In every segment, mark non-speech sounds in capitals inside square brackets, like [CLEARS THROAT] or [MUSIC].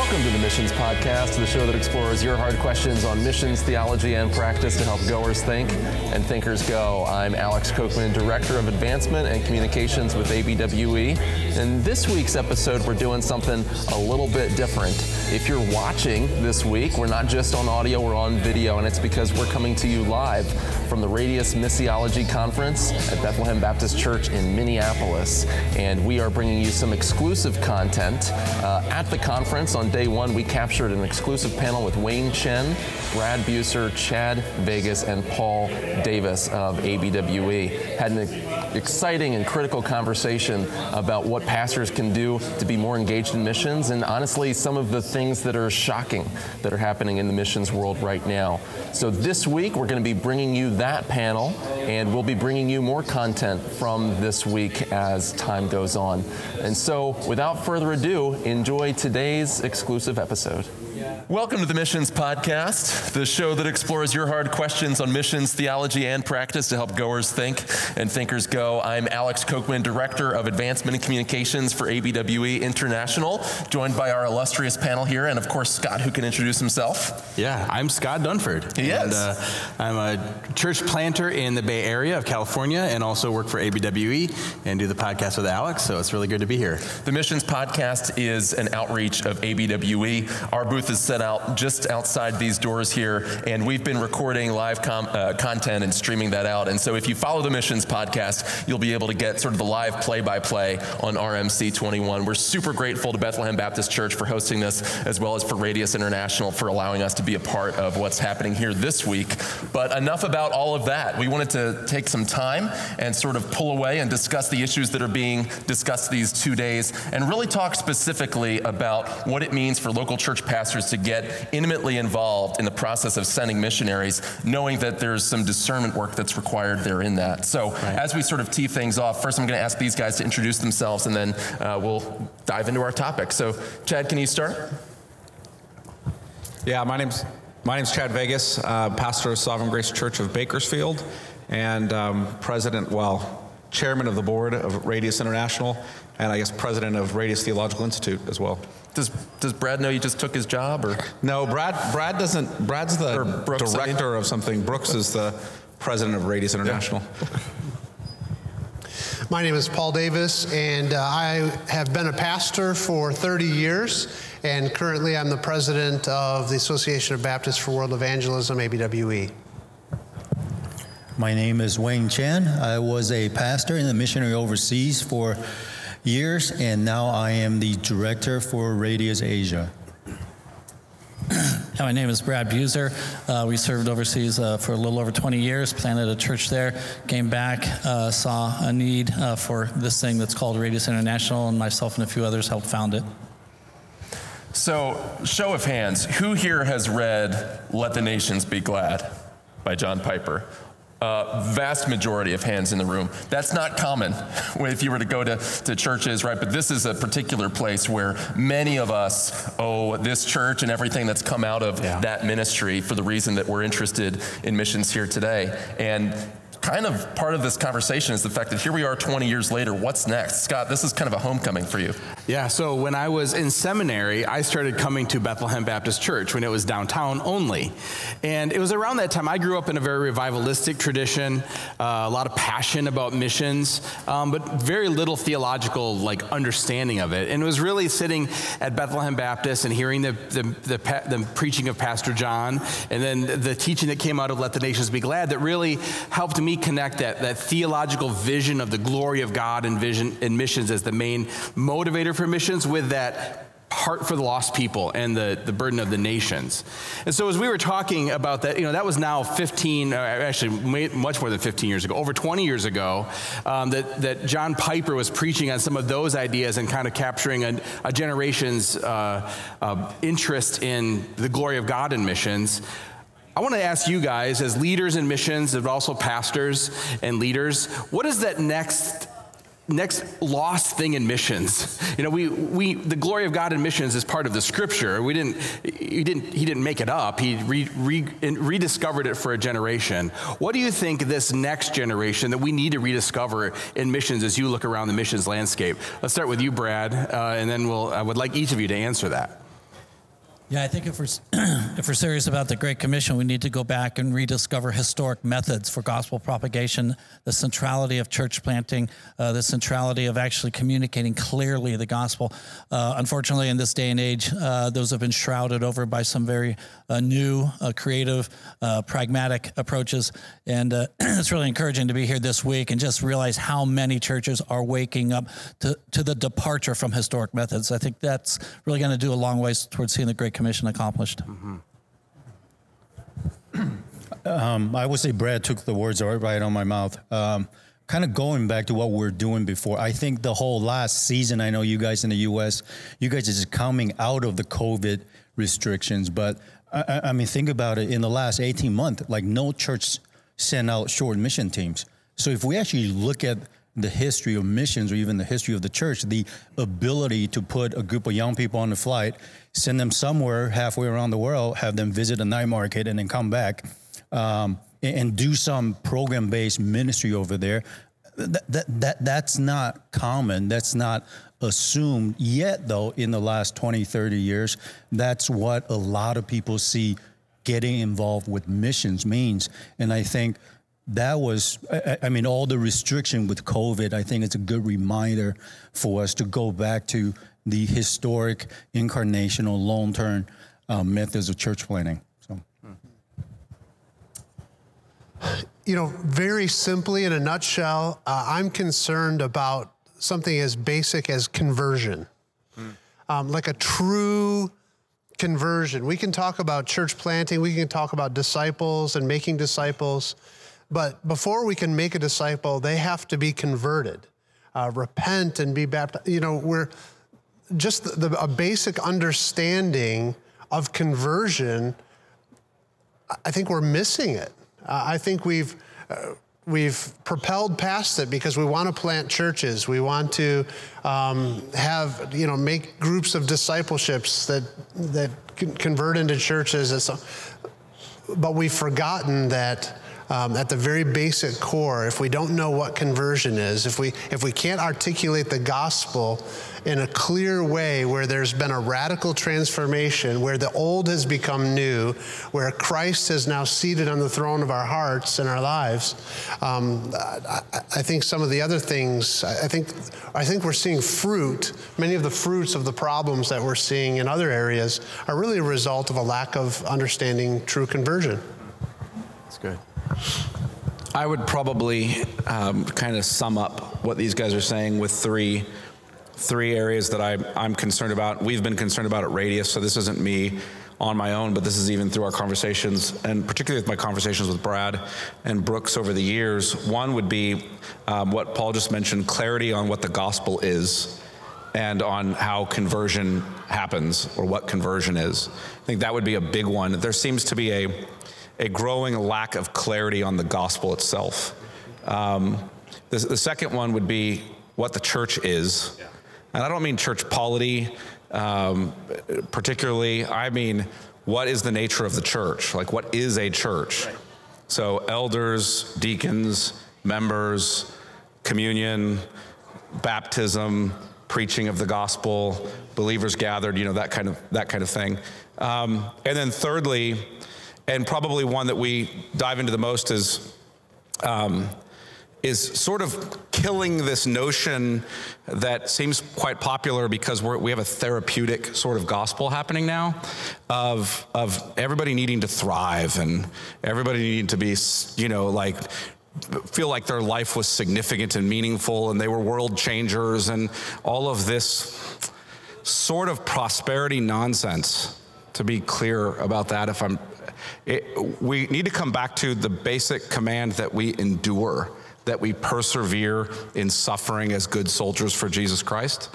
Welcome to the Missions Podcast, the show that explores your hard questions on missions, theology, and practice to help goers think and thinkers go. I'm Alex Kocman, Director of Advancement and Communications with ABWE. In this week's episode, we're doing something a little bit different. If you're watching this week, we're not just on audio, we're on video, and it's because we're coming to you live from the Radius Missiology Conference at Bethlehem Baptist Church in Minneapolis. And we are bringing you some exclusive content. Uh, at the conference on day one, we captured an exclusive panel with Wayne Chen, Brad Buser, Chad Vegas, and Paul Davis of ABWE. Had an exciting and critical conversation about what pastors can do to be more engaged in missions and honestly some of the things that are shocking that are happening in the missions world right now. So this week we're going to be bringing you that panel and we'll be bringing you more content from this week as time goes on. And so without further ado, enjoy today's exclusive episode. Welcome to the Missions Podcast, the show that explores your hard questions on missions, theology, and practice to help goers think and thinkers go. I'm Alex Kocman, Director of Advancement and Communications for ABWE International, joined by our illustrious panel here, and of course, Scott, who can introduce himself. Yeah, I'm Scott Dunford. Yes. And, uh, I'm a church planter in the Bay Area of California and also work for ABWE and do the podcast with Alex, so it's really good to be here. The Missions Podcast is an outreach of ABWE. Our booth is set out just outside these doors here, and we've been recording live com- uh, content and streaming that out. And so if you follow the Missions Podcast, you'll be able to get sort of the live play by play on RMC 21. We're super grateful to Bethlehem Baptist Church for hosting this, as well as for Radius International for allowing us to be a part of what's happening here this week. But enough about all of that. We wanted to take some time and sort of pull away and discuss the issues that are being discussed these two days and really talk specifically about what it means for local church pastors to get intimately involved in the process of sending missionaries, knowing that there's some discernment work that's required there in that. So, Right. as we sort of tee things off, first I'm going to ask these guys to introduce themselves and then uh, we'll dive into our topic. So, Chad, can you start? Yeah, my name's my name's Chad Vegas, uh, pastor of Sovereign Grace Church of Bakersfield, and um, president, well, chairman of the board of Radius International, and I guess president of Radius Theological Institute as well. Does, does Brad know you just took his job or? No, Brad. Brad doesn't. Brad's the Or Brooks, I mean. director of something. Brooks is the president of Radius International. My name is Paul Davis, and uh, I have been a pastor for 30 years, and currently I'm the president of the Association of Baptists for World Evangelism, ABWE. My name is Wayne Chen. I was a pastor in the missionary overseas for years, and now I am the director for Radius Asia. Hi, my name is Brad Buser. Uh, we served overseas uh, for a little over 20 years, planted a church there, came back, uh, saw a need uh, for this thing that's called Radius International, and myself and a few others helped found it. So, show of hands, who here has read Let the Nations Be Glad by John Piper? Uh, vast majority of hands in the room. That's not common [LAUGHS] if you were to go to, to churches, right? But this is a particular place where many of us owe this church and everything that's come out of Yeah. that ministry for the reason that we're interested in missions here today. And kind of part of this conversation is the fact that here we are 20 years later. What's next? Scott, this is kind of a homecoming for you. Yeah, so when I was in seminary, I started coming to Bethlehem Baptist Church when it was downtown only. And it was around that time I grew up in a very revivalistic tradition, uh, a lot of passion about missions, um, but very little theological like understanding of it. And it was really sitting at Bethlehem Baptist and hearing the, the, the, the preaching of Pastor John and then the teaching that came out of Let the Nations Be Glad that really helped me connect that, that theological vision of the glory of God and vision and missions as the main motivator for missions with that heart for the lost people and the, the burden of the nations. And so as we were talking about that, you know, that was now 15, uh, actually much more than 15 years ago, over 20 years ago, um, that, that John Piper was preaching on some of those ideas and kind of capturing a, a generation's uh, uh, interest in the glory of God in missions. I want to ask you guys, as leaders in missions, but also pastors and leaders, what is that next next lost thing in missions? [LAUGHS] You know, we we the glory of God in missions is part of the Scripture. We didn't he didn't he didn't make it up. He re, re, rediscovered it for a generation. What do you think this next generation that we need to rediscover in missions as you look around the missions landscape? Let's start with you, Brad, uh, and then we'll. I would like each of you to answer that. Yeah, I think if we're [CLEARS THROAT] if we're serious about the Great Commission, we need to go back and rediscover historic methods for gospel propagation, the centrality of church planting, uh, the centrality of actually communicating clearly the gospel. Uh, unfortunately, in this day and age, uh, those have been shrouded over by some very uh, new, uh, creative, uh, pragmatic approaches. And [CLEARS THROAT] it's really encouraging to be here this week and just realize how many churches are waking up to to the departure from historic methods. I think that's really going to do a long ways towards seeing the Great accomplished. Mm-hmm. [CLEARS THROAT] Um, I would say Brad took the words right on my mouth. Um, kind of going back to what we are doing before, I think the whole last season, I know you guys in the U.S., you guys are just coming out of the COVID restrictions, but I, I mean, think about it. In the last 18 months, like no church sent out short mission teams. So if we actually look at the history of missions or even the history of the church, the ability to put a group of young people on a flight, send them somewhere halfway around the world, have them visit a night market, and then come back um, and, and, do some program based ministry over there. That, that, that, that's not common. That's not assumed yet, though, in the last 20, 30 years. That's what a lot of people see getting involved with missions means. And I think that was, I, I, mean, all the restriction with COVID, I think it's a good reminder for us to go back to the historic incarnational long term um, methods of church planting. So, you know, very simply in a nutshell, uh, I'm concerned about something as basic as conversion, hmm. um, like a true conversion. We can talk about church planting, we can talk about disciples and making disciples. But before we can make a disciple, they have to be converted, uh, repent and be baptized. You know, we're just the, the, a basic understanding of conversion. I think we're missing it. Uh, I think we've. Uh, we've propelled past it because we want to plant churches. We want to um, have, you know, make groups of discipleships that, that convert into churches. But we've forgotten that um, at the very basic core, if we don't know what conversion is, if we, if we can't articulate the gospel in a clear way where there's been a radical transformation, where the old has become new, where Christ is now seated on the throne of our hearts and our lives, um, I, I, think some of the other things, I think, I think we're seeing fruit. Many of the fruits of the problems that we're seeing in other areas are really a result of a lack of understanding true conversion. That's good. I would probably um, kind of sum up what these guys are saying with three three areas that I, I'm concerned about. We've been concerned about at Radius, so this isn't me on my own, but this is even through our conversations, and particularly with my conversations with Brad and Brooks over the years. One would be um, what Paul just mentioned clarity on what the gospel is and on how conversion happens or what conversion is. I think that would be a big one. There seems to be a a growing lack of clarity on the gospel itself. Um, the, the, second one would be what the church is. And I don't mean church polity um, particularly, I mean, what is the nature of the church? Like, what is a church? Right. So, elders, deacons, members, communion, baptism, preaching of the gospel, believers gathered, you know, that kind of, that kind of thing. Um, and then, thirdly, and probably one that we dive into the most is um, is sort of killing this notion that seems quite popular because we have a therapeutic sort of gospel happening now of of everybody needing to thrive and everybody needing to be you know like feel like their life was significant and meaningful and they were world changers and all of this sort of prosperity nonsense to be clear about that if i'm it, we need to come back to the basic command that we endure, that we persevere in suffering as good soldiers for Jesus Christ.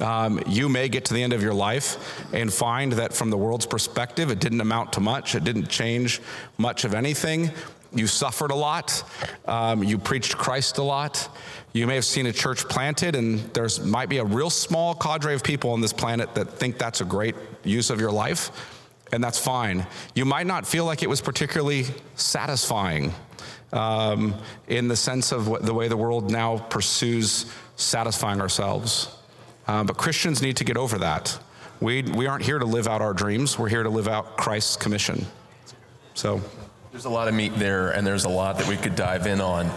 Um, you may get to the end of your life and find that from the world's perspective, it didn't amount to much, it didn't change much of anything. You suffered a lot, um, you preached Christ a lot. You may have seen a church planted, and there's might be a real small cadre of people on this planet that think that's a great use of your life and that's fine. You might not feel like it was particularly satisfying um, in the sense of what, the way the world now pursues satisfying ourselves. Uh, but Christians need to get over that. We, we aren't here to live out our dreams, we're here to live out Christ's commission. So, there's a lot of meat there, and there's a lot that we could dive in on.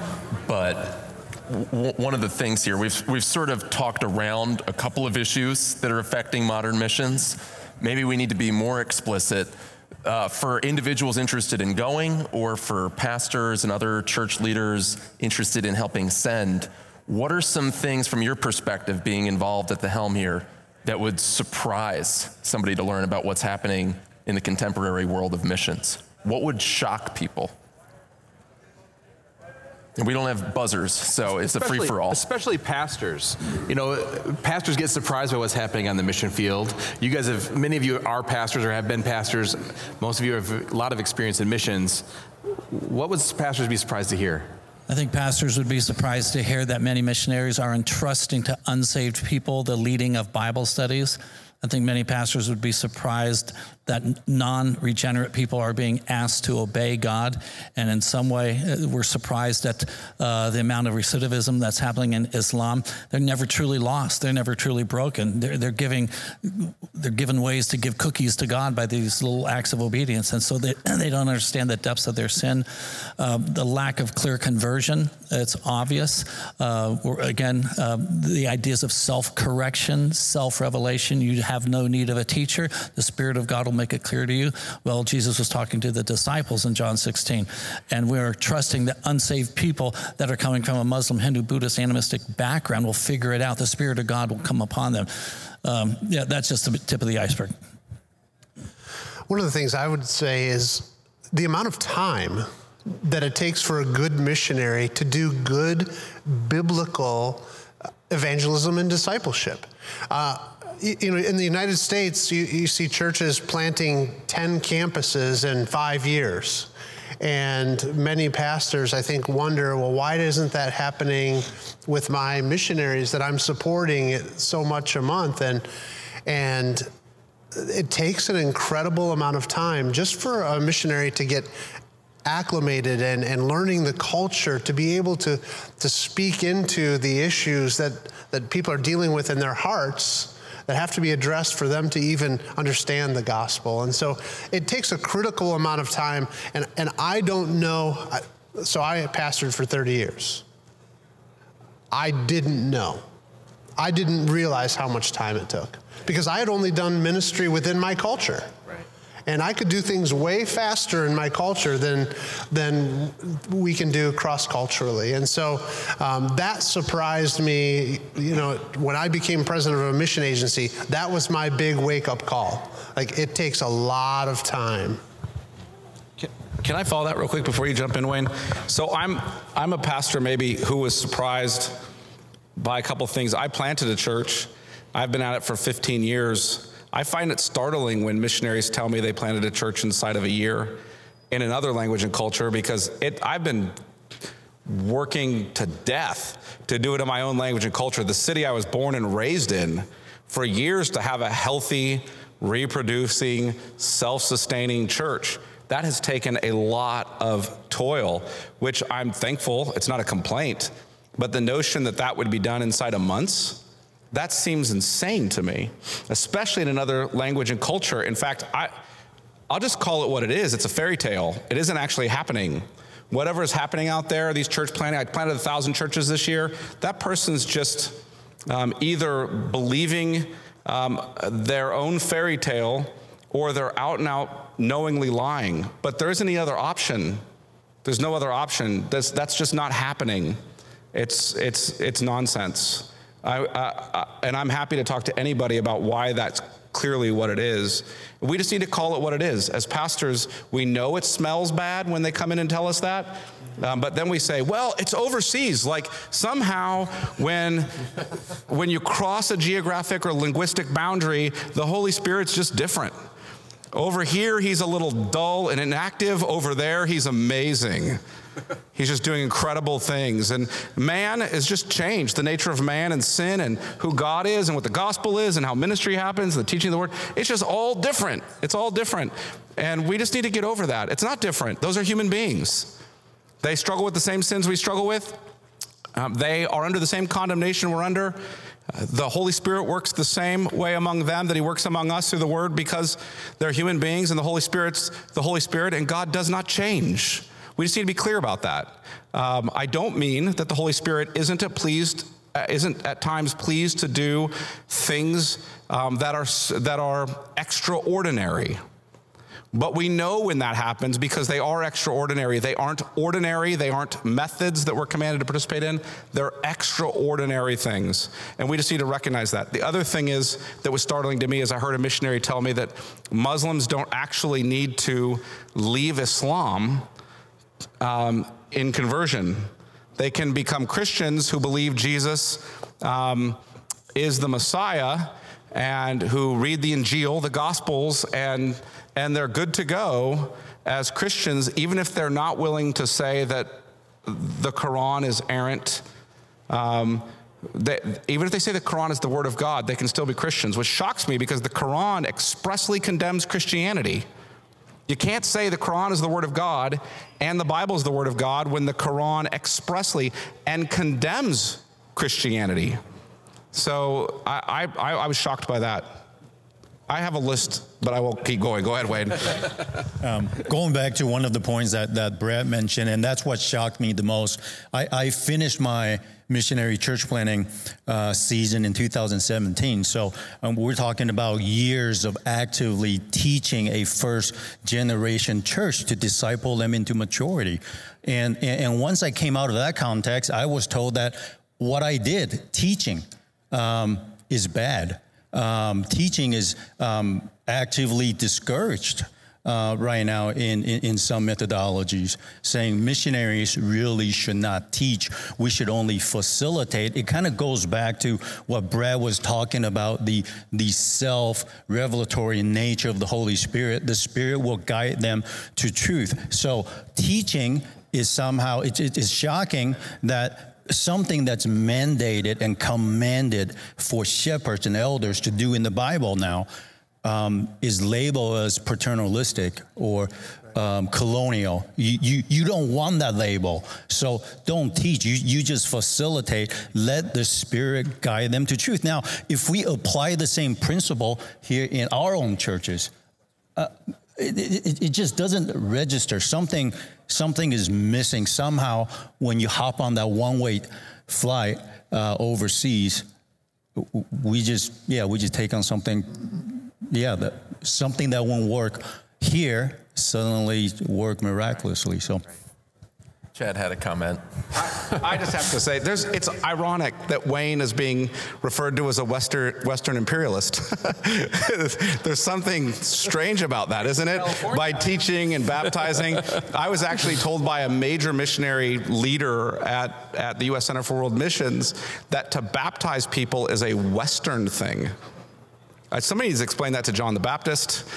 But w- one of the things here, we've, we've sort of talked around a couple of issues that are affecting modern missions. Maybe we need to be more explicit. Uh, for individuals interested in going, or for pastors and other church leaders interested in helping send, what are some things from your perspective being involved at the helm here that would surprise somebody to learn about what's happening in the contemporary world of missions? What would shock people? And we don't have buzzers, so it's especially, a free for all. Especially pastors. You know, pastors get surprised by what's happening on the mission field. You guys have, many of you are pastors or have been pastors. Most of you have a lot of experience in missions. What would pastors be surprised to hear? I think pastors would be surprised to hear that many missionaries are entrusting to unsaved people the leading of Bible studies. I think many pastors would be surprised that non regenerate people are being asked to obey God. And in some way, uh, we're surprised at uh, the amount of recidivism that's happening in Islam. They're never truly lost, they're never truly broken. They're, they're, giving, they're given ways to give cookies to God by these little acts of obedience. And so they, [CLEARS THROAT] they don't understand the depths of their sin. Uh, the lack of clear conversion, it's obvious. Uh, again, uh, the ideas of self correction, self revelation. You have no need of a teacher. The Spirit of God will make it clear to you? Well, Jesus was talking to the disciples in John 16, and we're trusting that unsaved people that are coming from a Muslim, Hindu, Buddhist, animistic background will figure it out. The Spirit of God will come upon them. Um, yeah, that's just the tip of the iceberg. One of the things I would say is the amount of time that it takes for a good missionary to do good biblical evangelism and discipleship. Uh, you know, in the United States, you, you see churches planting 10 campuses in five years. And many pastors, I think, wonder, well, why isn't that happening with my missionaries that I'm supporting so much a month? And, and it takes an incredible amount of time just for a missionary to get acclimated and, and learning the culture to be able to, to speak into the issues that, that people are dealing with in their hearts that have to be addressed for them to even understand the gospel. And so it takes a critical amount of time. And, and I don't know, so I pastored for 30 years. I didn't know. I didn't realize how much time it took because I had only done ministry within my culture and I could do things way faster in my culture than than we can do cross culturally. And so um, that surprised me. You know, when I became president of a mission agency, that was my big wake up call. Like it takes a lot of time. Can I follow that real quick before you jump in, Wayne? So I'm I'm a pastor maybe who was surprised by a couple things. I planted a church. I've been at it for 15 years. I find it startling when missionaries tell me they planted a church inside of a year in another language and culture because it, I've been working to death to do it in my own language and culture. The city I was born and raised in for years to have a healthy, reproducing, self sustaining church. That has taken a lot of toil, which I'm thankful, it's not a complaint, but the notion that that would be done inside of months that seems insane to me, especially in another language and culture. In fact, I, I'll just call it what it is. It's a fairy tale. It isn't actually happening. Whatever is happening out there, these church planting, I planted a thousand churches this year. That person's just um, either believing um, their own fairy tale or they're out and out knowingly lying. But there isn't any other option. There's no other option. That's, that's just not happening. It's, it's, it's nonsense. I, I, and I'm happy to talk to anybody about why that's clearly what it is. We just need to call it what it is. As pastors, we know it smells bad when they come in and tell us that. Um, but then we say, well, it's overseas. Like somehow when, when you cross a geographic or linguistic boundary, the Holy Spirit's just different. Over here, he's a little dull and inactive. Over there, he's amazing. He's just doing incredible things. And man has just changed. The nature of man and sin and who God is and what the gospel is and how ministry happens, and the teaching of the word. It's just all different. It's all different. And we just need to get over that. It's not different. Those are human beings. They struggle with the same sins we struggle with. Um, they are under the same condemnation we're under. The Holy Spirit works the same way among them that He works among us through the Word because they're human beings and the Holy Spirit's the Holy Spirit, and God does not change. We just need to be clear about that. Um, I don't mean that the Holy Spirit isn't pleased, uh, isn't at times pleased to do things um, that are that are extraordinary. But we know when that happens because they are extraordinary. They aren't ordinary, they aren't methods that we're commanded to participate in. They're extraordinary things. And we just need to recognize that. The other thing is that was startling to me is I heard a missionary tell me that Muslims don't actually need to leave Islam um, in conversion. They can become Christians who believe Jesus um, is the Messiah and who read the Injil, the Gospels, and and they're good to go as Christians, even if they're not willing to say that the Quran is errant. Um, they, even if they say the Quran is the word of God, they can still be Christians, which shocks me because the Quran expressly condemns Christianity. You can't say the Quran is the word of God and the Bible is the word of God when the Quran expressly and condemns Christianity. So I, I, I was shocked by that. I have a list, but I will keep going. Go ahead, Wade. [LAUGHS] um, going back to one of the points that, that Brad mentioned, and that's what shocked me the most. I, I finished my missionary church planting uh, season in 2017. So um, we're talking about years of actively teaching a first generation church to disciple them into maturity. And, and, and once I came out of that context, I was told that what I did, teaching, um, is bad um, teaching is um, actively discouraged. Uh, right now in, in, in, some methodologies, saying missionaries really should not teach. We should only facilitate. It kind of goes back to what Brad was talking about the, the self revelatory nature of the Holy Spirit. The Spirit will guide them to truth. So, teaching is somehow, it, it is shocking that something that's mandated and commanded for shepherds and elders to do in the Bible now um, is labeled as paternalistic or um, colonial. You, you, you don't want that label. So don't teach. You, you just facilitate. Let the Spirit guide them to truth. Now, if we apply the same principle here in our own churches, uh, it, it, it just doesn't register. Something something is missing somehow when you hop on that one way flight uh, overseas we just yeah we just take on something yeah that something that won't work here suddenly work miraculously so Chad had a comment. I, I, just have to say, there's, it's ironic that Wayne is being referred to as a Western, Western imperialist. [LAUGHS] there's something strange about that, isn't it? California. By teaching and baptizing. I was actually told by a major missionary leader at, at the U.S. Center for World Missions that to baptize people is a Western thing. Uh, somebody needs to explain that to John the Baptist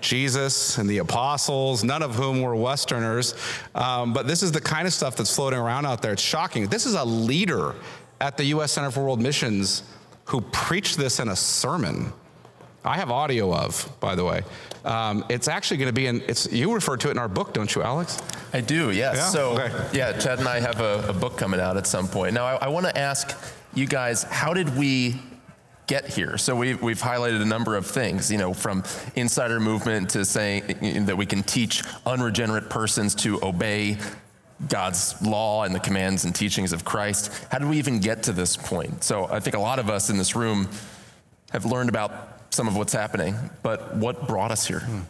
Jesus and the apostles, none of whom were Westerners. Um, but this is the kind of stuff that's floating around out there. It's shocking. This is a leader at the U.S. Center for World Missions who preached this in a sermon. I have audio of, by the way. Um, it's actually going to be in. It's you refer to it in our book, don't you, Alex? I do. Yes. Yeah? So okay. yeah, Chad and I have a, a, book coming out at some point. Now I, I want to ask you guys, how did we get here. So we've, we've highlighted a number of things, you know, from insider movement to saying that we can teach unregenerate persons to obey God's law and the commands and teachings of Christ. How did we even get to this point? So I think a lot of us in this room have learned about some of what's happening, but what brought us here? Hmm.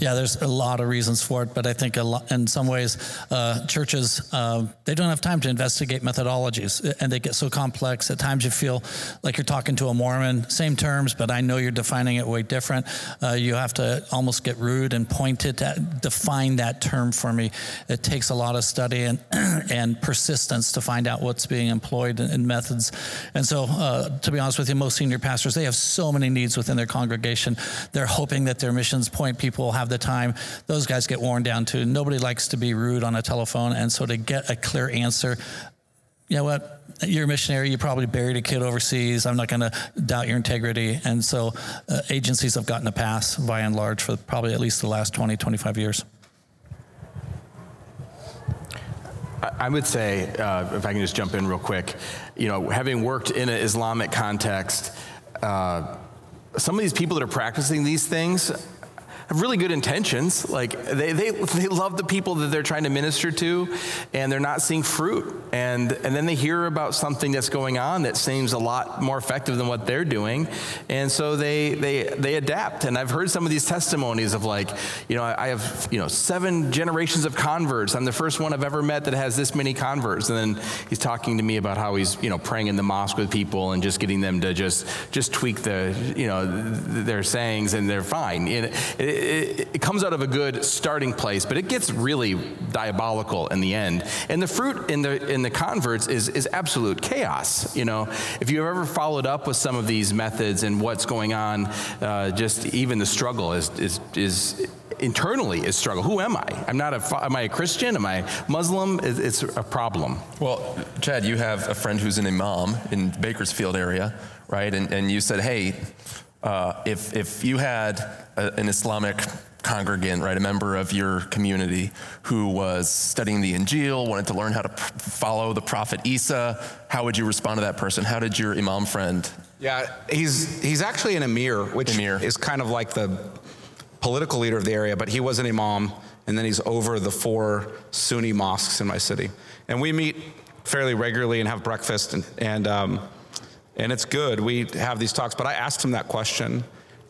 Yeah, there's a lot of reasons for it, but I think lot, in some ways, uh, churches uh, they don't have time to investigate methodologies, and they get so complex. At times, you feel like you're talking to a Mormon, same terms, but I know you're defining it way different. Uh, you have to almost get rude and pointed to define that term for me. It takes a lot of study and [CLEARS THROAT] and persistence to find out what's being employed in, in methods. And so, uh, to be honest with you, most senior pastors they have so many needs within their congregation. They're hoping that their missions point people have the time, those guys get worn down too. Nobody likes to be rude on a telephone. And so to get a clear answer, you know what? You're a missionary. You probably buried a kid overseas. I'm not going to doubt your integrity. And so uh, agencies have gotten a pass by and large for probably at least the last 20, 25 years. I would say, uh, if I can just jump in real quick, you know, having worked in an Islamic context, uh, some of these people that are practicing these things have really good intentions. Like they, they, they love the people that they're trying to minister to, and they're not seeing fruit. And, and then they hear about something that's going on that seems a lot more effective than what they're doing. And so they, they, they adapt. And I've heard some of these testimonies of like, you know, I have, you know, seven generations of converts. I'm the first one I've ever met that has this many converts. And then he's talking to me about how he's, you know, praying in the mosque with people and just getting them to just, just tweak the, you know, their sayings and they're fine. It, it, it, it comes out of a good starting place, but it gets really diabolical in the end. And the fruit in the in the converts is is absolute chaos. You know, if you've ever followed up with some of these methods and what's going on, uh, just even the struggle is is is internally is struggle. Who am I? I'm not a. Am I a Christian? Am I Muslim? It's a problem. Well, Chad, you have a friend who's an imam in Bakersfield area, right? And and you said, hey, uh, if, if you had a, an Islamic congregant, right, a member of your community who was studying the Injil, wanted to learn how to p- follow the prophet Isa, how would you respond to that person? How did your imam friend? Yeah, he's he's actually an emir, which Emir. is kind of like the political leader of the area, but he was an imam, and then he's over the four Sunni mosques in my city, and we meet fairly regularly and have breakfast, and and um, and it's good. We have these talks, but I asked him that question.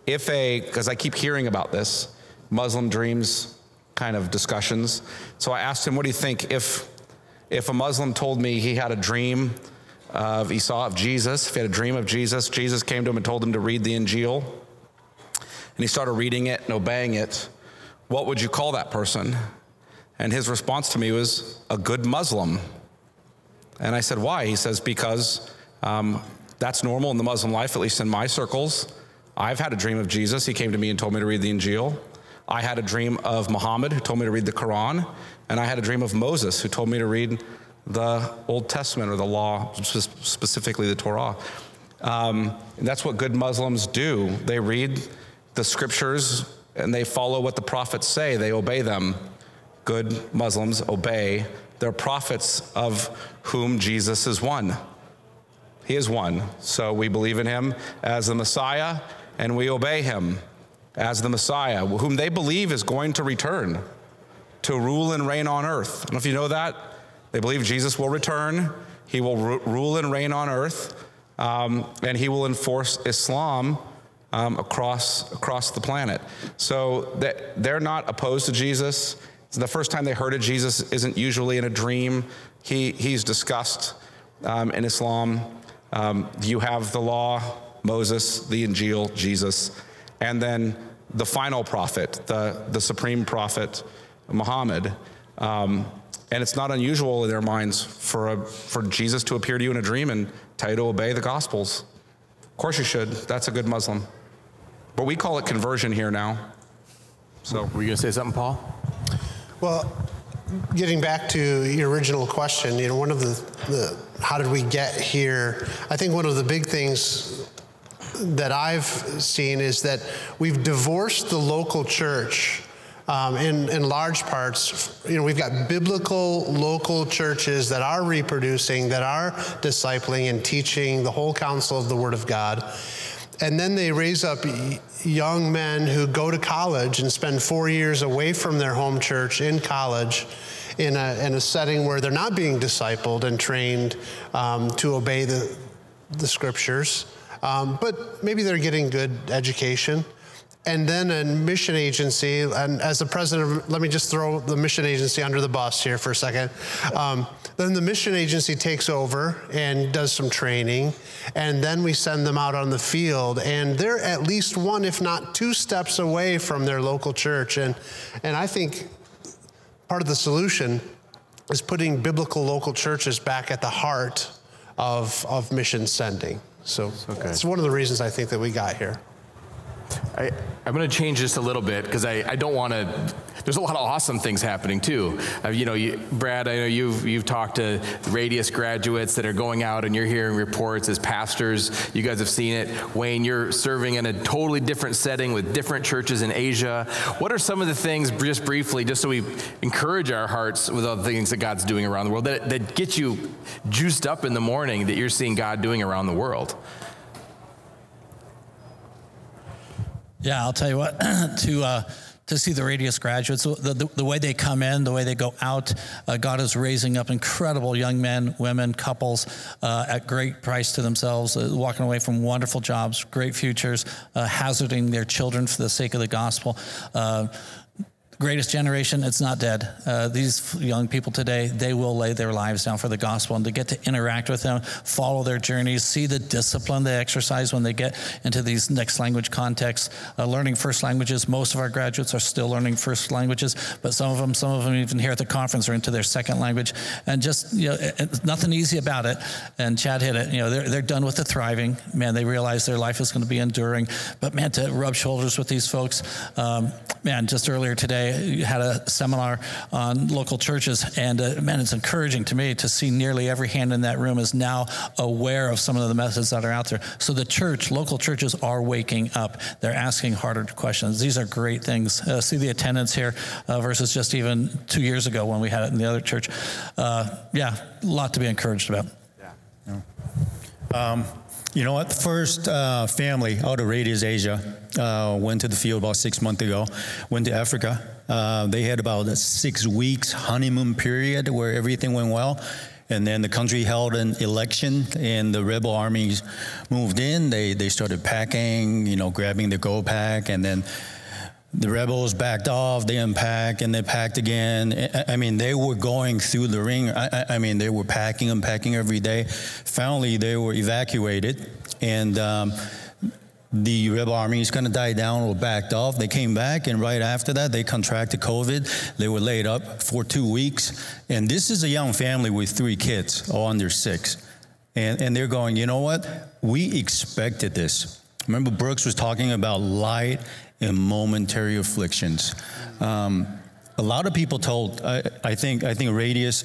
If a, because I keep hearing about this, Muslim dreams kind of discussions. So I asked him, what do you think if, if a Muslim told me he had a dream of, he saw of Jesus, if he had a dream of Jesus, Jesus came to him and told him to read the Injil, and he started reading it and obeying it, what would you call that person? And his response to me was, a good Muslim. And I said, why? He says, because um, that's normal in the Muslim life, at least in my circles. I've had a dream of Jesus. He came to me and told me to read the Injil. I had a dream of Muhammad, who told me to read the Quran. And I had a dream of Moses, who told me to read the Old Testament or the law, specifically the Torah. Um, that's what good Muslims do. They read the scriptures and they follow what the prophets say, they obey them. Good Muslims obey their prophets, of whom Jesus is one. He is one. So we believe in him as the Messiah and we obey him as the Messiah, whom they believe is going to return to rule and reign on earth. I don't know if you know that. They believe Jesus will return, he will ru- rule and reign on earth, um, and he will enforce Islam. Um, across across the planet, so that they're not opposed to Jesus. The first time they heard of Jesus isn't usually in a dream. He he's discussed um, in Islam um, you have the law, Moses, the Injil, Jesus, and then the final prophet, the, the supreme prophet, Muhammad. Um, and it's not unusual in their minds for, a, for Jesus to appear to you in a dream and tell you to obey the Gospels. Of course you should. That's a good Muslim. But we call it conversion here now. So, were you going to say something, Paul? Well, getting back to your original question, you know, one of the, the how did we get here? I think one of the big things that I've seen is that we've divorced the local church um, in, in large parts. You know, we've got biblical local churches that are reproducing, that are discipling and teaching the whole counsel of the Word of God. And then they raise up young men who go to college and spend four years away from their home church in college in a, in a setting where they're not being discipled and trained um, to obey the, the scriptures, um, but maybe they're getting good education. And then a mission agency, and as the president, of, let me just throw the mission agency under the bus here for a second. Um, then the mission agency takes over and does some training, and then we send them out on the field, and they're at least one, if not two steps away from their local church. And, and I think part of the solution is putting biblical local churches back at the heart of, of mission sending. So okay. it's one of the reasons I think that we got here. I, I'm going to change just a little bit because I, I don't want to. There's a lot of awesome things happening too. Uh, you know, you, Brad, I know you've you've talked to Radius graduates that are going out and you're hearing reports as pastors. You guys have seen it. Wayne, you're serving in a totally different setting with different churches in Asia. What are some of the things, just briefly, just so we encourage our hearts with all the things that God's doing around the world that, that get you juiced up in the morning that you're seeing God doing around the world? Yeah, I'll tell you what, [CLEARS THROAT] to, uh, to see the Radius graduates, the, the, the, way they come in, the way they go out, uh, God is raising up incredible young men, women, couples uh, at great price to themselves, uh, walking away from wonderful jobs, great futures, uh, hazarding their children for the sake of the gospel. Greatest generation, it's not dead. Uh, these young people today, they will lay their lives down for the gospel and to get to interact with them, follow their journeys, see the discipline they exercise when they get into these next language contexts, uh, learning first languages. Most of our graduates are still learning first languages, but some of them, some of them even here at the conference are into their second language. And just, you know, nothing easy about it. And Chad hit it. You know, they're, they're done with the thriving. Man, they realize their life is going to be enduring. But man, to rub shoulders with these folks, um, man, just earlier today, had a seminar on local churches, and uh, man, it's encouraging to me to see nearly every hand in that room is now aware of some of the methods that are out there. So the church, local churches, are waking up. They're asking harder questions. These are great things. Uh, see the attendance here uh, versus just even two years ago when we had it in the other church. Uh, yeah, a lot to be encouraged about. Yeah. Um, you know what? First uh, family out of Radius Asia uh, went to the field about six months ago. Went to Africa. Uh, they had about a six weeks honeymoon period where everything went well. And then the country held an election, and the rebel armies moved in. They they started packing, you know, grabbing the gold pack, and then the rebels backed off, they unpacked, and they packed again. I mean, they were going through the ring. I, I mean, they were packing and packing every day. Finally, they were evacuated, and um, the rebel army is going to die down or backed off. They came back, and right after that, they contracted COVID. They were laid up for two weeks. And this is a young family with three kids, all under six. And, and they're going, you know what? We expected this. Remember, Brooks was talking about light and momentary afflictions. Um, a lot of people told, I, I, think, I think Radius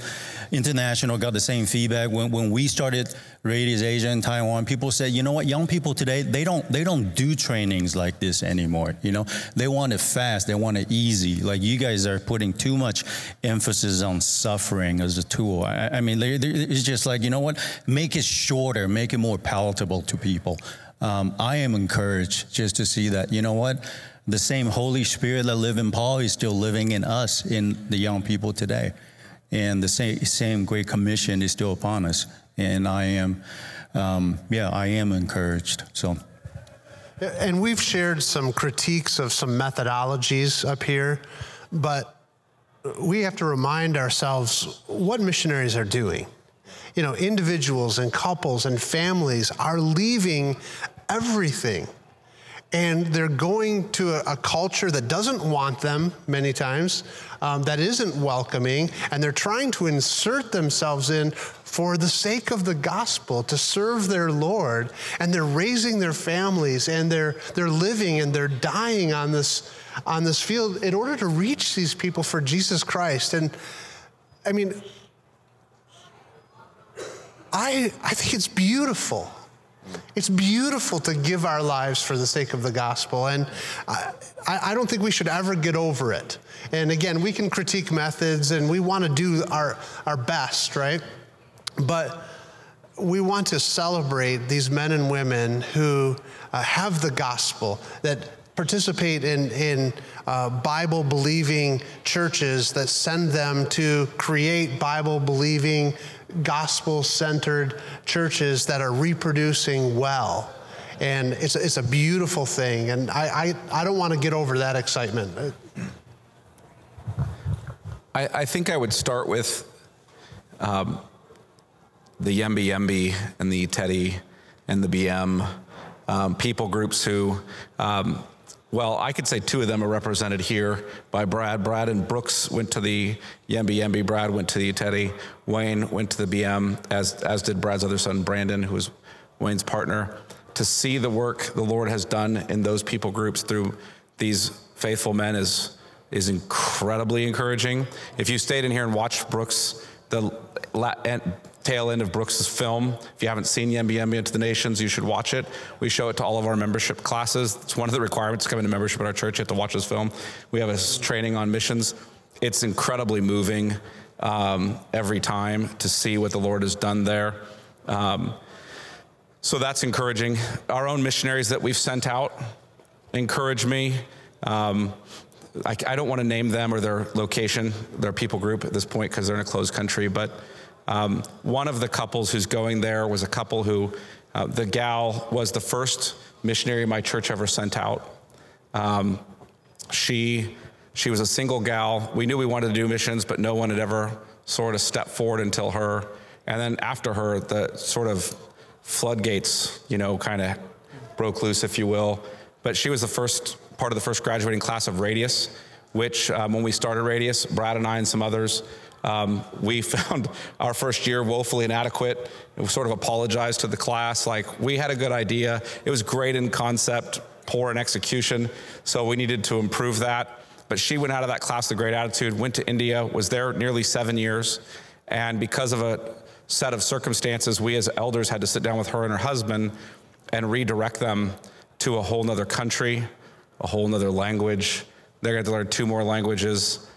International got the same feedback when, when we started Radius Asia in Taiwan. People said, you know what, young people today, they don't, they don't do trainings like this anymore. You know, they want it fast, they want it easy. Like you guys are putting too much emphasis on suffering as a tool. I, I mean, they, it's just like, you know what, make it shorter, make it more palatable to people um, I am encouraged just to see that, you know what? The same Holy Spirit that lived in Paul is still living in us, in the young people today. And the same, same Great Commission is still upon us. And I am, um, yeah, I am encouraged. So. And we've shared some critiques of some methodologies up here, but we have to remind ourselves what missionaries are doing you know, individuals and couples and families are leaving everything. And they're going to a, a culture that doesn't want them many times, um, that isn't welcoming, and they're trying to insert themselves in for the sake of the gospel to serve their Lord. And they're raising their families and they're, they're living and they're dying on this, on this field in order to reach these people for Jesus Christ. And I mean, I, I think it's beautiful. It's beautiful to give our lives for the sake of the gospel. And I, I, don't think we should ever get over it. And again, we can critique methods and we want to do our, our best, right? But we want to celebrate these men and women who uh, have the gospel, that participate in, in uh, Bible believing churches that send them to create Bible believing gospel centered churches that are reproducing well. And it's, it's a beautiful thing. And I, I, I don't want to get over that excitement. I, I think I would start with um, the Yembi Yembi and the Teddy and the BM um, people groups who um, well, I could say two of them are represented here by Brad. Brad and Brooks went to the Yembi Yembi. Brad went to the Teddy. Wayne went to the BM, as, as did Brad's other son, Brandon, who was Wayne's partner. to see the work the Lord has done in those people groups through these faithful men is is incredibly encouraging. If you stayed in here and watched Brooks, the tail end of Brooks's film, if you haven't seen Yembi into the Nations, you should watch it. We show it to all of our membership classes. It's one of the requirements to come into membership at our church. You have to watch this film. We have a training on missions. It's incredibly moving um, every time to see what the Lord has done there. Um, so that's encouraging. Our own missionaries that we've sent out encourage me. Um, I, I, don't want to name them or their location, their people group at this point because they're in a closed country. But um, one of the couples who's going there was a couple who, uh, the gal was the first missionary my church ever sent out. Um, she she was a single gal. We knew we wanted to do missions, but no one had ever sort of stepped forward until her. And then after her, the sort of floodgates, you know, kind of broke loose, if you will. But she was the first part of the first graduating class of Radius, which um, when we started Radius, Brad and I and some others, um, we [LAUGHS] found our first year woefully inadequate. We sort of apologized to the class, like we had a good idea. It was great in concept, poor in execution, so we needed to improve that. But she went out of that class with a great attitude, went to India, was there nearly seven years. And because of a set of circumstances, we as elders had to sit down with her and her husband and redirect them to a whole nother country, a whole nother language. They're going to learn two more languages,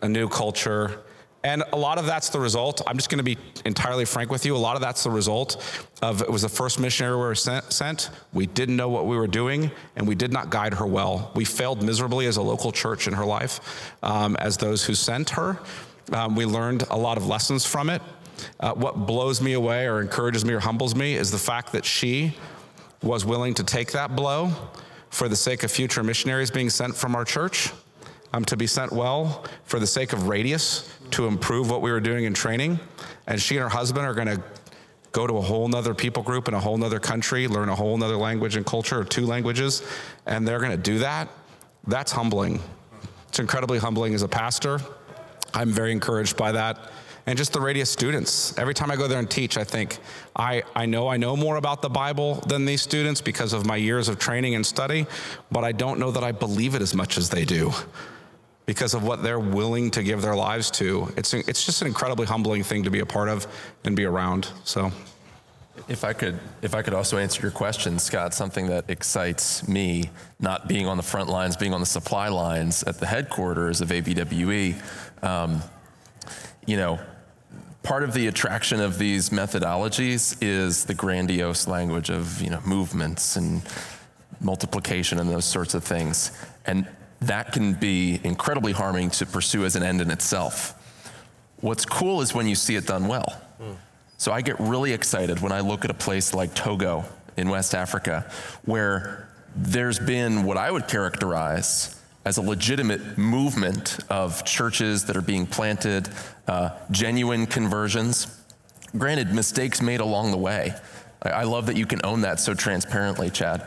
a new culture, and a lot of that's the result. I'm just going to be entirely frank with you. A lot of that's the result of it was the first missionary we were sent. We didn't know what we were doing, and we did not guide her well. We failed miserably as a local church in her life, um, as those who sent her. Um, we learned a lot of lessons from it. Uh, what blows me away, or encourages me, or humbles me, is the fact that she was willing to take that blow for the sake of future missionaries being sent from our church um, to be sent well for the sake of Radius to improve what we were doing in training. And she and her husband are going to go to a whole nother people group in a whole nother country, learn a whole nother language and culture, or two languages, and they're going to do that. That's humbling. It's incredibly humbling as a pastor. I'm very encouraged by that. And just the Radius students. Every time I go there and teach, I think, I, I know I know more about the Bible than these students because of my years of training and study, but I don't know that I believe it as much as they do because of what they're willing to give their lives to. It's, it's just an incredibly humbling thing to be a part of and be around. So. If I could, if I could also answer your question, Scott, something that excites me, not being on the front lines, being on the supply lines at the headquarters of ABWE, um, you know, part of the attraction of these methodologies is the grandiose language of you know movements and multiplication and those sorts of things, and that can be incredibly harming to pursue as an end in itself. What's cool is when you see it done well. Mm. So I get really excited when I look at a place like Togo in West Africa, where there's been what I would characterize as a legitimate movement of churches that are being planted, uh, genuine conversions. Granted, mistakes made along the way. I, love that you can own that so transparently, Chad.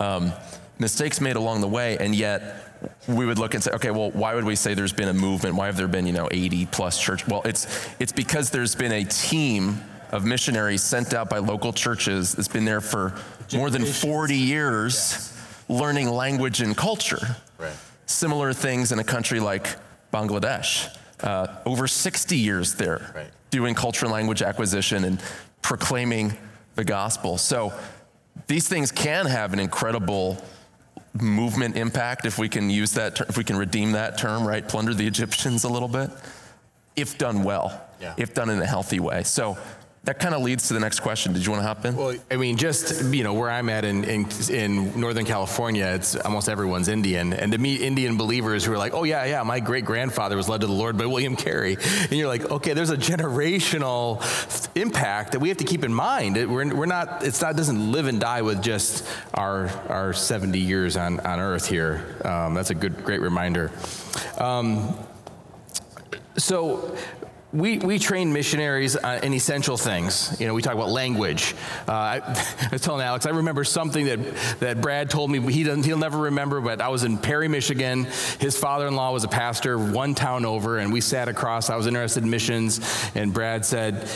Um, mistakes made along the way, and yet we would look and say, okay, well, why would we say there's been a movement? Why have there been, you know, 80 plus church? Well, it's it's because there's been a team of missionaries sent out by local churches that's been there for more than 40 years, learning language and culture. Right. Similar things in a country like Bangladesh, uh, over 60 years there, right. doing culture and language acquisition and proclaiming the gospel. So these things can have an incredible movement impact, if we can use that, ter- if we can redeem that term, right? Plunder the Egyptians a little bit, if done well, yeah. if done in a healthy way. So that kind of leads to the next question. Did you want to hop in? Well, I mean, just you know where I'm at in, in, in Northern California, it's almost everyone's Indian, and to meet Indian believers who are like, oh yeah, yeah, my great grandfather was led to the Lord by William Carey, and you're like, okay, there's a generational impact that we have to keep in mind. It, we're, we're not, it's not doesn't live and die with just our our 70 years on on Earth here. Um, that's a good, great reminder. Um, so we, we train missionaries uh, in essential things. You know, we talk about language. Uh, I, [LAUGHS] I, was telling Alex, I remember something that, that Brad told me he doesn't, he'll never remember, but I was in Perry, Michigan. His father-in-law was a pastor one town over, and we sat across. I was interested in missions, and Brad said,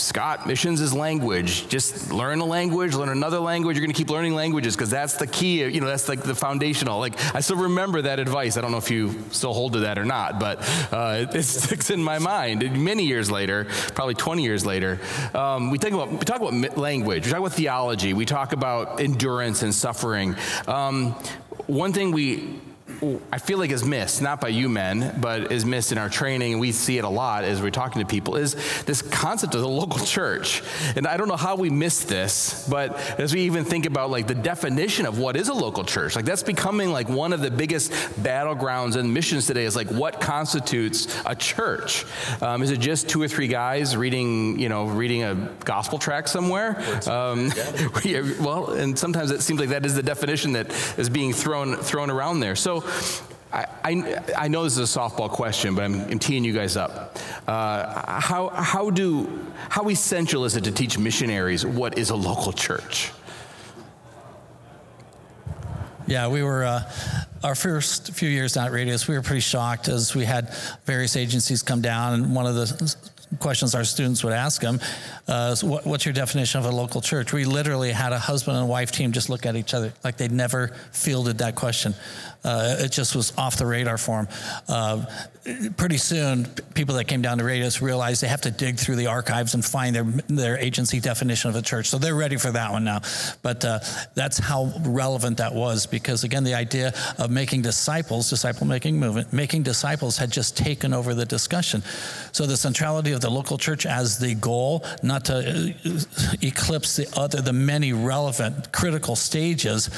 Scott, missions is language. Just learn a language, learn another language. You're going to keep learning languages because that's the key. You know, that's like the foundational. Like I still remember that advice. I don't know if you still hold to that or not, but uh, [LAUGHS] it, sticks in my mind. many years later, probably 20 years later, um, we think about we talk about language. We talk about theology. We talk about endurance and suffering. Um, one thing we I feel like is missed, not by you men, but is missed in our training, and we see it a lot as we're talking to people, is this concept of the local church. And I don't know how we miss this, but as we even think about like the definition of what is a local church, like that's becoming like one of the biggest battlegrounds in missions today is like what constitutes a church? Um, is it just two or three guys reading, you know, reading a gospel tract somewhere? Um, [LAUGHS] well, and sometimes it seems like that is the definition that is being thrown thrown around there. So I, I, I, know this is a softball question, but I'm, I'm teeing you guys up. Uh, how, how, do, how essential is it to teach missionaries what is a local church? Yeah, we were, uh, our first few years down at Radius, we were pretty shocked as we had various agencies come down, and one of the questions our students would ask them uh, what, what's your definition of a local church? We literally had a husband and wife team just look at each other like they'd never fielded that question. Uh, it just was off the radar for them. Uh, pretty soon, people that came down to Radius realized they have to dig through the archives and find their their agency definition of a church. So they're ready for that one now. But uh, that's how relevant that was because again, the idea of making disciples, disciple making movement, making disciples had just taken over the discussion. So the centrality of the local church as the goal, not to uh, eclipse the other, the many relevant critical stages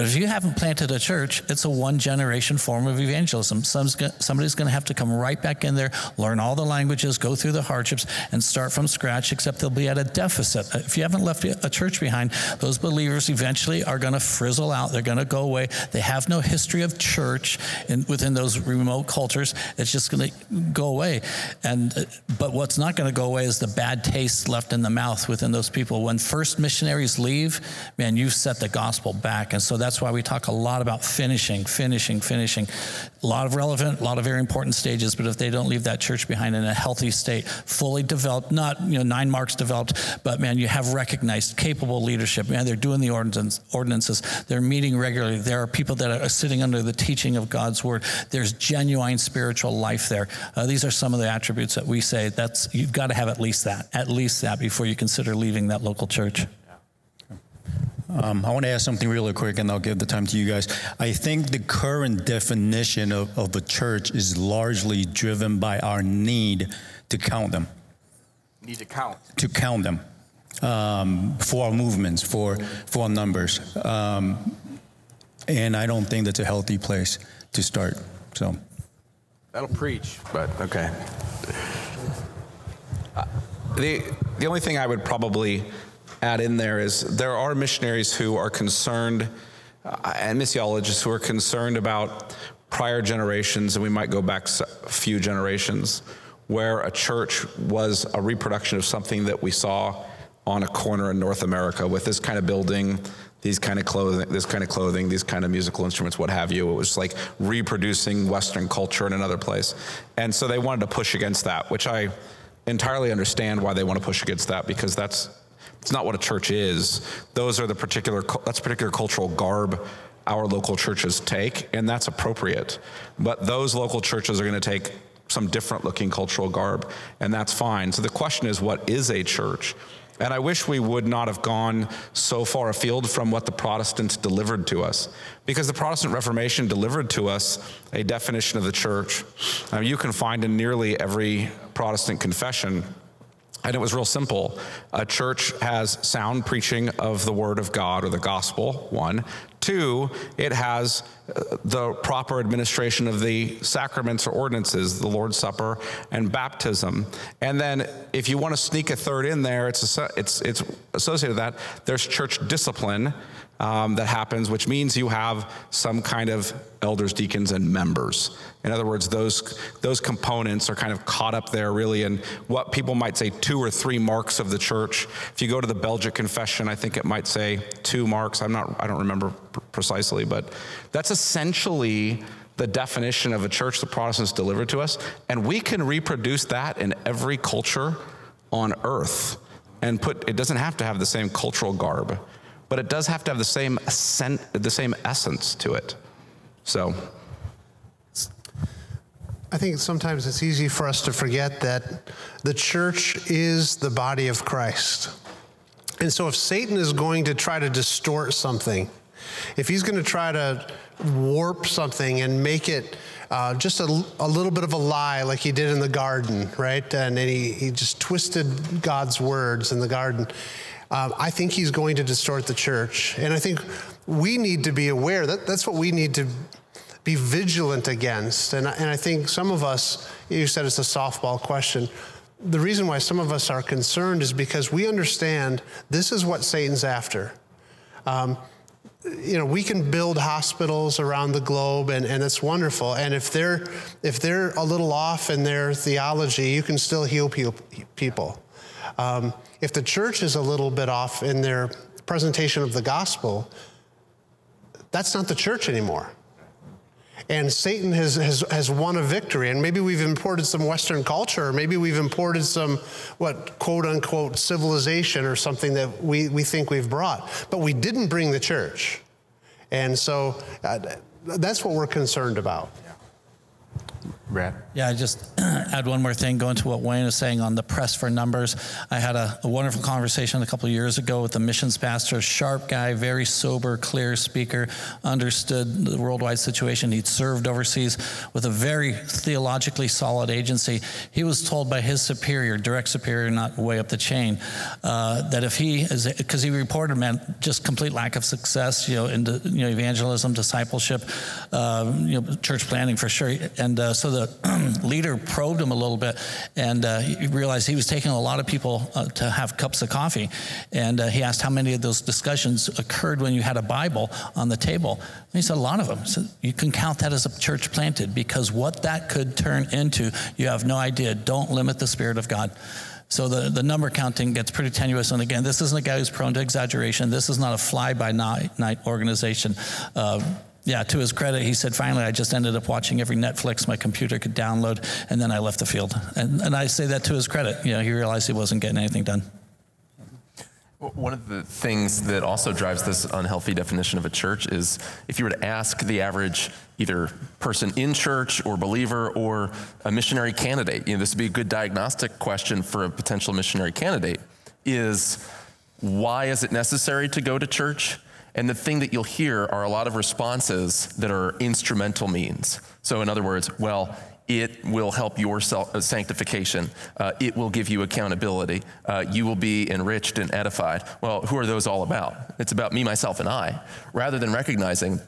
but if you haven't planted a church, it's a one generation form of evangelism. Somebody's going to have to come right back in there, learn all the languages, go through the hardships, and start from scratch, except they'll be at a deficit. If you haven't left a church behind, those believers eventually are going to frizzle out. They're going to go away. They have no history of church in, within those remote cultures. It's just going to go away. And, but what's not going to go away is the bad taste left in the mouth within those people. When first missionaries leave, man, you've set the gospel back. And so that's that's why we talk a lot about finishing, finishing, finishing. A lot of relevant, a lot of very important stages, but if they don't leave that church behind in a healthy state, fully developed, not you know nine marks developed, but man, you have recognized capable leadership. Man, they're doing the ordinances, they're meeting regularly. There are people that are sitting under the teaching of God's word. There's genuine spiritual life there. Uh, these are some of the attributes that we say that's you've got to have at least that, at least that before you consider leaving that local church. Um, I want to ask something really quick, and I'll give the time to you guys. I think the current definition of, of a church is largely driven by our need to count them. Need to count. To count them um, for our movements, for for our numbers, um, and I don't think that's a healthy place to start. So that'll preach, but okay. Uh, the the only thing I would probably add in there is there are missionaries who are concerned uh, and missiologists who are concerned about prior generations, and we might go back a few generations, where a church was a reproduction of something that we saw on a corner in North America with this kind of building, these kind of clothing, this kind of clothing, these kind of musical instruments, what have you. It was like reproducing Western culture in another place. And so they wanted to push against that, which I entirely understand why they want to push against that because that's it's not what a church is. Those are the particular, that's particular cultural garb our local churches take, and that's appropriate. But those local churches are going to take some different looking cultural garb, and that's fine. So the question is, what is a church? And I wish we would not have gone so far afield from what the Protestants delivered to us. Because the Protestant Reformation delivered to us a definition of the church. Now, you can find in nearly every Protestant confession and it was real simple. A church has sound preaching of the word of God or the gospel, one. Two, it has uh, the proper administration of the sacraments or ordinances, the Lord's Supper and baptism. And then if you want to sneak a third in there, it's, it's, it's associated with that. There's church discipline um, that happens, which means you have some kind of elders, deacons, and members. In other words, those, those components are kind of caught up there really in what people might say two or three marks of the church. If you go to the Belgic Confession, I think it might say two marks. I'm not, I don't remember precisely, but that's essentially the definition of a church the Protestants delivered to us. And we can reproduce that in every culture on earth and put it doesn't have to have the same cultural garb, but it does have to have the same scent, the same essence to it. So I think sometimes it's easy for us to forget that the church is the body of Christ. And so if Satan is going to try to distort something, if he's going to try to warp something and make it uh, just a, a, little bit of a lie like he did in the garden, right? And then he, he just twisted God's words in the garden. Um, I think he's going to distort the church. And I think we need to be aware that that's what we need to be vigilant against. And, and I think some of us, you said it's a softball question. The reason why some of us are concerned is because we understand this is what Satan's after. Um, you know, we can build hospitals around the globe and, and it's wonderful. And if they're, if they're a little off in their theology, you can still heal people. Um, if the church is a little bit off in their presentation of the gospel, that's not the church anymore and Satan has, has, has won a victory. And maybe we've imported some Western culture, or maybe we've imported some, what, quote unquote, civilization or something that we, we think we've brought. But we didn't bring the church. And so uh, that's what we're concerned about. Brad? Yeah, I just [CLEARS THROAT] add one more thing, going to what Wayne is saying on the press for numbers. I had a, a wonderful conversation a couple years ago with the missions pastor, sharp guy, very sober, clear speaker, understood the worldwide situation. He'd served overseas with a very theologically solid agency. He was told by his superior, direct superior, not way up the chain, uh, that if he is, because he reported, man, just complete lack of success, you know, in you know, evangelism, discipleship, uh, you know, church planting for sure. And uh, so the [CLEARS THROAT] leader probed him a little bit, and uh, he realized he was taking a lot of people uh, to have cups of coffee. And uh, he asked how many of those discussions occurred when you had a Bible on the table. And he said a lot of them. So you can count that as a church planted because what that could turn into, you have no idea. Don't limit the Spirit of God. So the, the number counting gets pretty tenuous. And again, this isn't a guy who's prone to exaggeration. This is not a fly by night organization. Uh, yeah, to his credit, he said, finally, I just ended up watching every Netflix my computer could download, and then I left the field. And, and I say that to his credit. You know, he realized he wasn't getting anything done. One of the things that also drives this unhealthy definition of a church is if you were to ask the average either person in church or believer or a missionary candidate, you know, this would be a good diagnostic question for a potential missionary candidate is why is it necessary to go to church? And the thing that you'll hear are a lot of responses that are instrumental means. So, in other words, well, it will help your uh, sanctification. Uh, it will give you accountability. Uh, you will be enriched and edified. Well, who are those all about? It's about me, myself, and I, rather than recognizing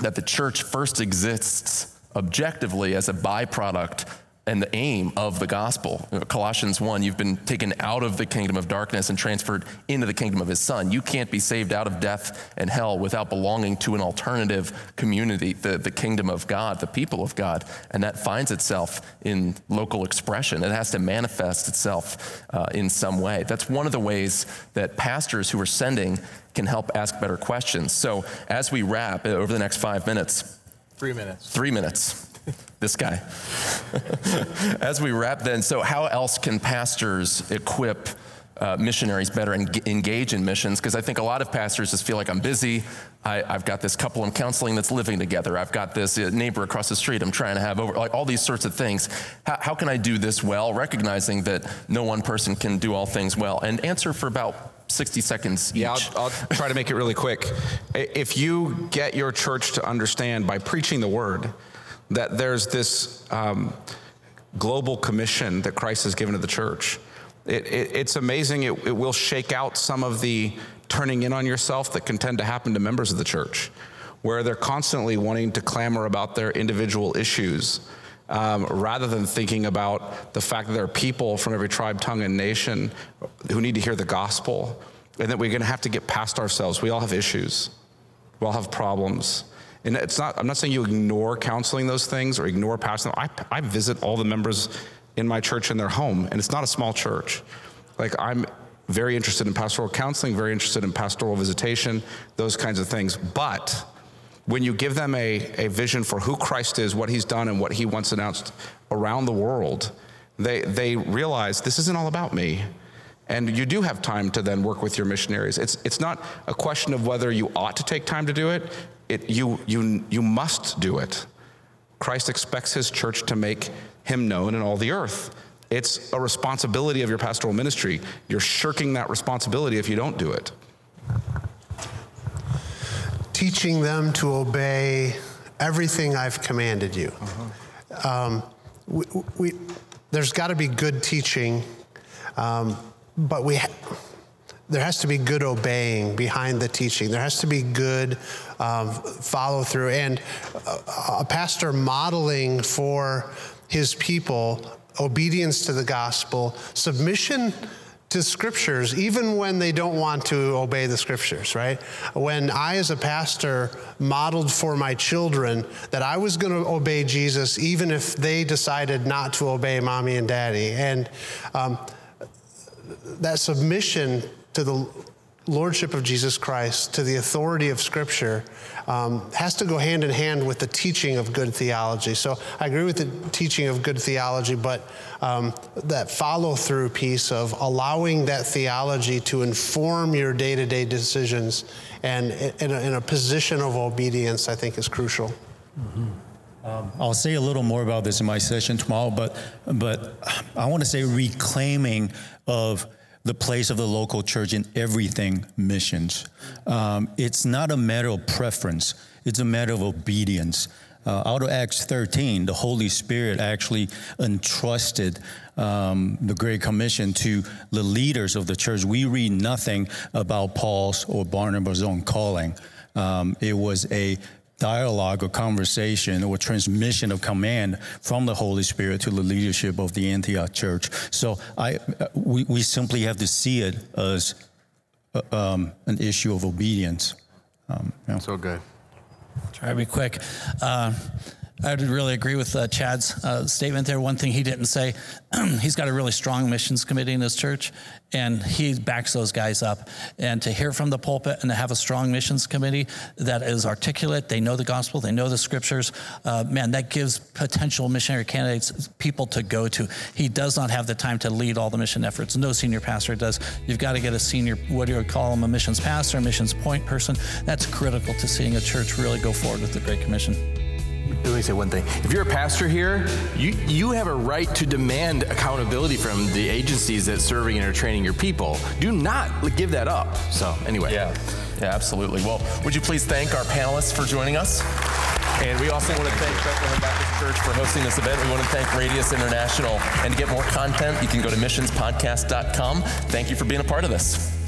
that the church first exists objectively as a byproduct and the aim of the gospel. Colossians 1, you've been taken out of the kingdom of darkness and transferred into the kingdom of his son. You can't be saved out of death and hell without belonging to an alternative community, the, the kingdom of God, the people of God. And that finds itself in local expression. It has to manifest itself uh, in some way. That's one of the ways that pastors who are sending can help ask better questions. So as we wrap uh, over the next five minutes, three minutes. Three minutes [LAUGHS] this guy. As we wrap, then, so how else can pastors equip uh, missionaries better and engage in missions? Because I think a lot of pastors just feel like I'm busy. I, have got this couple I'm counseling that's living together. I've got this uh, neighbor across the street I'm trying to have over, like all these sorts of things. How, how can I do this well, recognizing that no one person can do all things well? And answer for about 60 seconds each. Yeah, I'll, I'll, try to make it really quick. If you get your church to understand by preaching the word, that there's this um, global commission that Christ has given to the church. It, it, it's amazing. It, it will shake out some of the turning in on yourself that can tend to happen to members of the church, where they're constantly wanting to clamor about their individual issues. Um, rather than thinking about the fact that there are people from every tribe, tongue, and nation who need to hear the gospel, and that we're going to have to get past ourselves. We all have issues, we all have problems. And it's not, I'm not saying you ignore counseling those things or ignore them. I, I visit all the members in my church in their home, and it's not a small church. Like, I'm very interested in pastoral counseling, very interested in pastoral visitation, those kinds of things. But when you give them a, a vision for who Christ is, what he's done, and what he wants announced around the world, they, they realize this isn't all about me. And you do have time to then work with your missionaries. It's, it's not a question of whether you ought to take time to do it, it you, you, you must do it. Christ expects his church to make him known in all the earth. It's a responsibility of your pastoral ministry. You're shirking that responsibility if you don't do it. Teaching them to obey everything I've commanded you. Uh-huh. Um, we, we, there's got to be good teaching, um, but we. Ha- there has to be good obeying behind the teaching. There has to be good um, follow through. And a, a pastor modeling for his people obedience to the gospel, submission to scriptures, even when they don't want to obey the scriptures, right? When I, as a pastor, modeled for my children that I was going to obey Jesus, even if they decided not to obey mommy and daddy. And um, that submission to the lordship of Jesus Christ, to the authority of Scripture, um, has to go hand in hand with the teaching of good theology. So I agree with the teaching of good theology, but um, that follow through piece of allowing that theology to inform your day to day decisions and in a, in a, position of obedience, I think is crucial. Mm-hmm. Um, I'll say a little more about this in my session tomorrow, but but I want to say reclaiming of the place of the local church in everything missions. Um, it's not a matter of preference, it's a matter of obedience. Uh, out of Acts 13, the Holy Spirit actually entrusted um, the Great Commission to the leaders of the church. We read nothing about Paul's or Barnabas' own calling. Um, it was a dialogue or conversation or transmission of command from the Holy Spirit to the leadership of the Antioch church. So I, we, we simply have to see it as uh, um, an issue of obedience. Um, you know. So good. Try to be quick. Uh, I would really agree with uh, Chad's uh, statement there. One thing he didn't say, [CLEARS THROAT] he's got a really strong missions committee in his church, and he backs those guys up. And to hear from the pulpit and to have a strong missions committee that is articulate, they know the gospel, they know the scriptures, uh, man, that gives potential missionary candidates people to go to. He does not have the time to lead all the mission efforts. No senior pastor does. You've got to get a senior, what do you call him, a missions pastor, a missions point person. That's critical to seeing a church really go forward with the Great Commission. Let me say one thing. If you're a pastor here, you, you have a right to demand accountability from the agencies that serving and are training your people. Do not give that up. So anyway. Yeah, yeah, absolutely. Well, would you please thank our panelists for joining us? And we also want to thank Bethlehem Baptist Church for hosting this event. We want to thank Radius International. And to get more content, you can go to missionspodcast.com. Thank you for being a part of this.